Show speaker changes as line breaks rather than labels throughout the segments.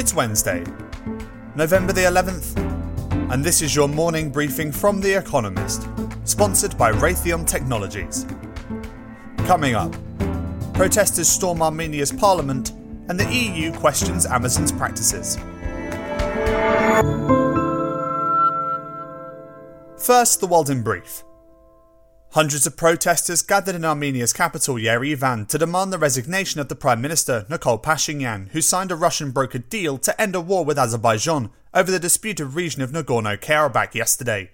It's Wednesday, November the 11th, and this is your morning briefing from The Economist, sponsored by Raytheon Technologies. Coming up, protesters storm Armenia's parliament, and the EU questions Amazon's practices. First, the world in brief. Hundreds of protesters gathered in Armenia's capital Yerevan to demand the resignation of the Prime Minister Nikol Pashinyan, who signed a Russian brokered deal to end a war with Azerbaijan over the disputed region of Nagorno-Karabakh yesterday.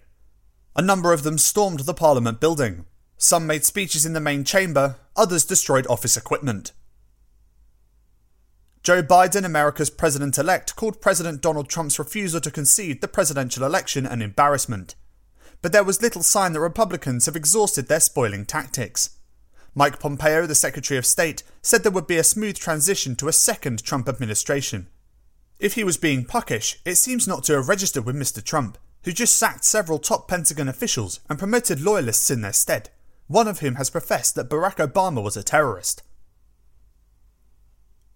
A number of them stormed the parliament building. Some made speeches in the main chamber, others destroyed office equipment. Joe Biden, America's president elect, called President Donald Trump's refusal to concede the presidential election an embarrassment but there was little sign that Republicans have exhausted their spoiling tactics. Mike Pompeo, the Secretary of State, said there would be a smooth transition to a second Trump administration. If he was being puckish, it seems not to have registered with Mr. Trump, who just sacked several top Pentagon officials and promoted loyalists in their stead, one of whom has professed that Barack Obama was a terrorist.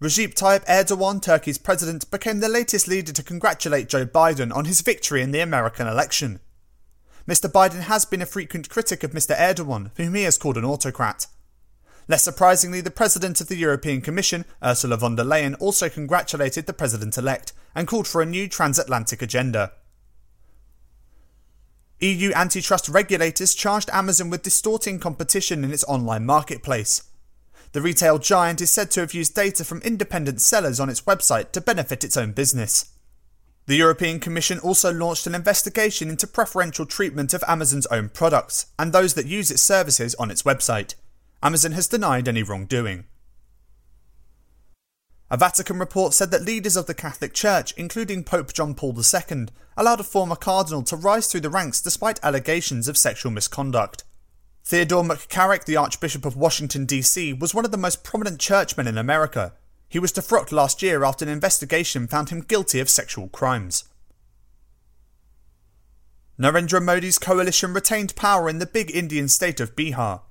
Recep Tayyip Erdogan, Turkey's president, became the latest leader to congratulate Joe Biden on his victory in the American election. Mr. Biden has been a frequent critic of Mr. Erdogan, whom he has called an autocrat. Less surprisingly, the President of the European Commission, Ursula von der Leyen, also congratulated the President elect and called for a new transatlantic agenda. EU antitrust regulators charged Amazon with distorting competition in its online marketplace. The retail giant is said to have used data from independent sellers on its website to benefit its own business. The European Commission also launched an investigation into preferential treatment of Amazon's own products and those that use its services on its website. Amazon has denied any wrongdoing. A Vatican report said that leaders of the Catholic Church, including Pope John Paul II, allowed a former cardinal to rise through the ranks despite allegations of sexual misconduct. Theodore McCarrick, the Archbishop of Washington, D.C., was one of the most prominent churchmen in America he was defrocked last year after an investigation found him guilty of sexual crimes. Narendra Modi's coalition retained power in the big Indian state of Bihar.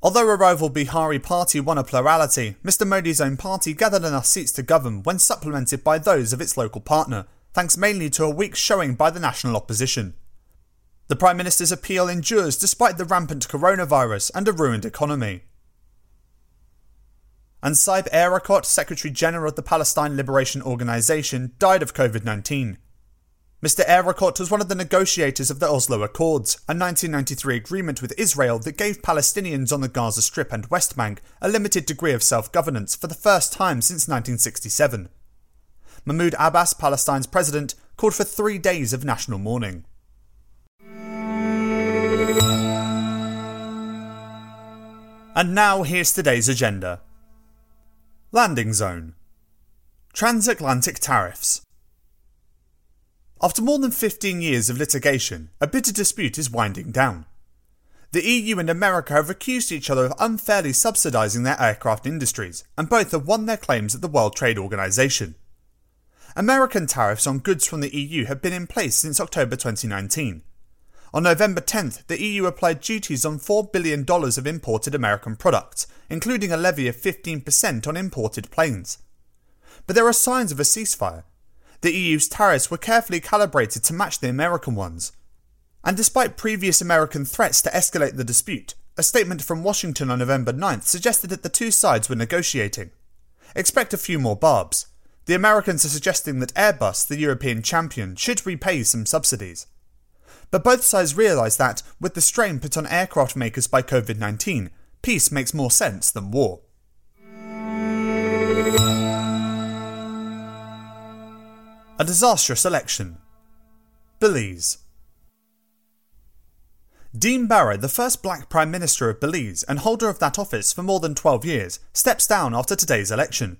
Although a rival Bihari party won a plurality, Mr. Modi's own party gathered enough seats to govern when supplemented by those of its local partner, thanks mainly to a weak showing by the national opposition. The Prime Minister's appeal endures despite the rampant coronavirus and a ruined economy and Saeb Erekat, Secretary General of the Palestine Liberation Organization, died of COVID 19. Mr. Erekat was one of the negotiators of the Oslo Accords, a 1993 agreement with Israel that gave Palestinians on the Gaza Strip and West Bank a limited degree of self governance for the first time since 1967. Mahmoud Abbas, Palestine's president, called for three days of national mourning. And now here's today's agenda. Landing Zone Transatlantic Tariffs After more than 15 years of litigation, a bitter dispute is winding down. The EU and America have accused each other of unfairly subsidising their aircraft industries, and both have won their claims at the World Trade Organization. American tariffs on goods from the EU have been in place since October 2019, on November 10th, the EU applied duties on $4 billion of imported American products, including a levy of 15% on imported planes. But there are signs of a ceasefire. The EU's tariffs were carefully calibrated to match the American ones. And despite previous American threats to escalate the dispute, a statement from Washington on November 9th suggested that the two sides were negotiating. Expect a few more barbs. The Americans are suggesting that Airbus, the European champion, should repay some subsidies. But both sides realise that, with the strain put on aircraft makers by COVID 19, peace makes more sense than war. A disastrous election. Belize. Dean Barrow, the first black Prime Minister of Belize and holder of that office for more than 12 years, steps down after today's election.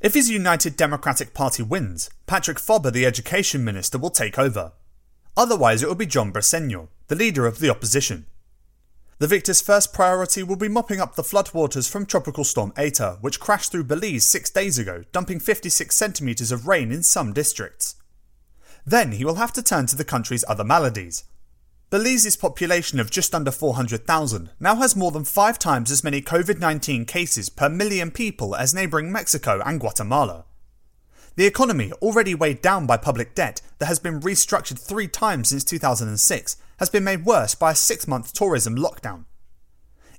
If his United Democratic Party wins, Patrick Faber, the Education Minister, will take over. Otherwise, it will be John Briceño, the leader of the opposition. The victor's first priority will be mopping up the floodwaters from Tropical Storm Eta, which crashed through Belize six days ago, dumping 56 centimetres of rain in some districts. Then he will have to turn to the country's other maladies. Belize's population of just under 400,000 now has more than five times as many COVID 19 cases per million people as neighbouring Mexico and Guatemala. The economy, already weighed down by public debt that has been restructured three times since 2006, has been made worse by a six month tourism lockdown.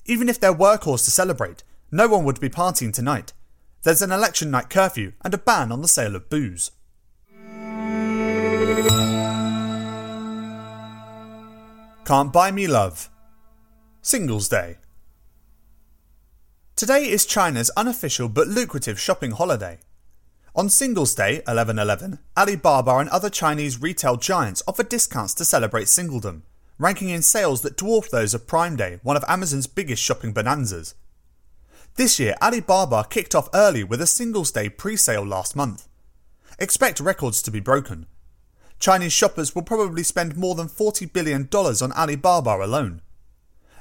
Even if there were cause to celebrate, no one would be partying tonight. There's an election night curfew and a ban on the sale of booze. Can't Buy Me Love. Singles Day. Today is China's unofficial but lucrative shopping holiday. On Singles Day, 1111, Alibaba and other Chinese retail giants offer discounts to celebrate singledom, ranking in sales that dwarf those of Prime Day, one of Amazon's biggest shopping bonanzas. This year, Alibaba kicked off early with a Singles Day pre sale last month. Expect records to be broken, Chinese shoppers will probably spend more than $40 billion on Alibaba alone.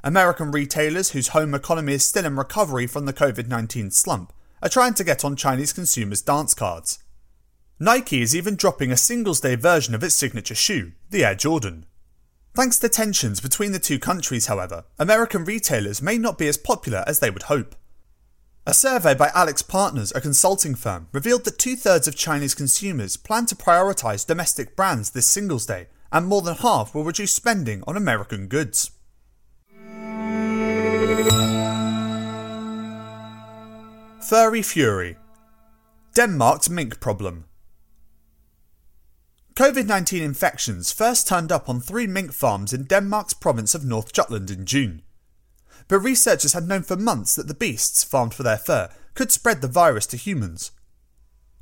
American retailers whose home economy is still in recovery from the COVID 19 slump are trying to get on Chinese consumers' dance cards. Nike is even dropping a Singles Day version of its signature shoe, the Air Jordan. Thanks to tensions between the two countries, however, American retailers may not be as popular as they would hope. A survey by AlixPartners, a consulting firm, revealed that two thirds of Chinese consumers plan to prioritise domestic brands this Singles Day, and more than half will reduce spending on American goods. Furry Fury Denmark's mink problem. COVID 19 infections first turned up on three mink farms in Denmark's province of North Jutland in June but researchers had known for months that the beasts, farmed for their fur, could spread the virus to humans.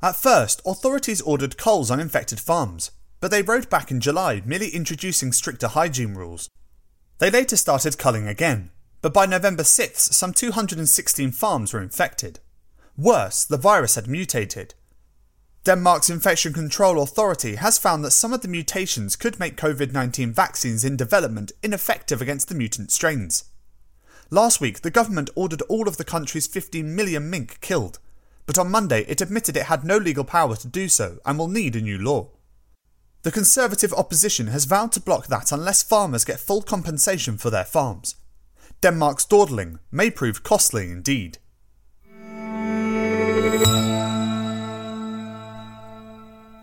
At first, authorities ordered culls on infected farms, but they rode back in July, merely introducing stricter hygiene rules. They later started culling again, but by November 6th, some 216 farms were infected. Worse, the virus had mutated. Denmark's Infection Control Authority has found that some of the mutations could make COVID 19 vaccines in development ineffective against the mutant strains. Last week, the government ordered all of the country's 15 million mink killed, but on Monday it admitted it had no legal power to do so and will need a new law. The Conservative opposition has vowed to block that unless farmers get full compensation for their farms. Denmark's dawdling may prove costly indeed.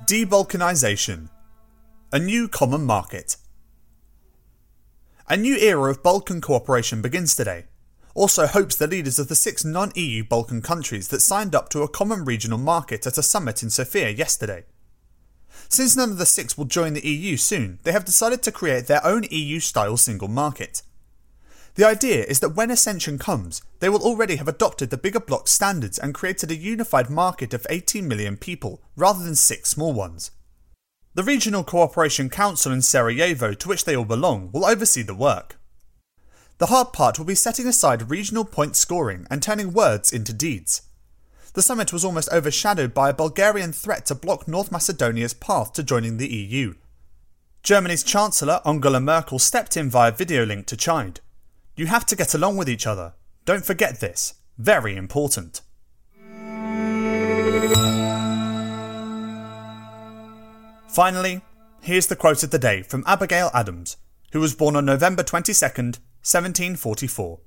Debalkanisation A new common market. A new era of Balkan cooperation begins today. Also hopes the leaders of the six non EU Balkan countries that signed up to a common regional market at a summit in Sofia yesterday. Since none of the six will join the EU soon, they have decided to create their own EU style single market. The idea is that when ascension comes, they will already have adopted the bigger bloc standards and created a unified market of 18 million people, rather than six small ones. The Regional Cooperation Council in Sarajevo, to which they all belong, will oversee the work. The hard part will be setting aside regional point scoring and turning words into deeds. The summit was almost overshadowed by a Bulgarian threat to block North Macedonia's path to joining the EU. Germany's Chancellor Angela Merkel stepped in via video link to chide. You have to get along with each other. Don't forget this. Very important. Finally, here's the quote of the day from Abigail Adams, who was born on November 22nd, 1744.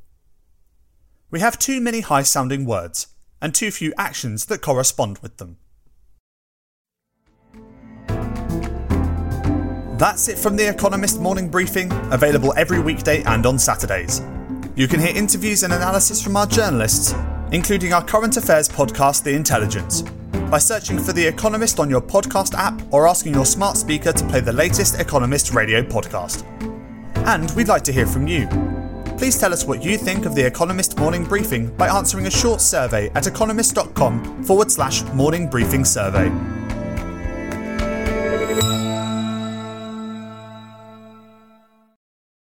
We have too many high sounding words, and too few actions that correspond with them. That's it from The Economist Morning Briefing, available every weekday and on Saturdays. You can hear interviews and analysis from our journalists, including our current affairs podcast, The Intelligence by searching for The Economist on your podcast app or asking your smart speaker to play the latest Economist radio podcast. And we'd like to hear from you. Please tell us what you think of The Economist Morning Briefing by answering a short survey at economist.com forward slash morning briefing survey.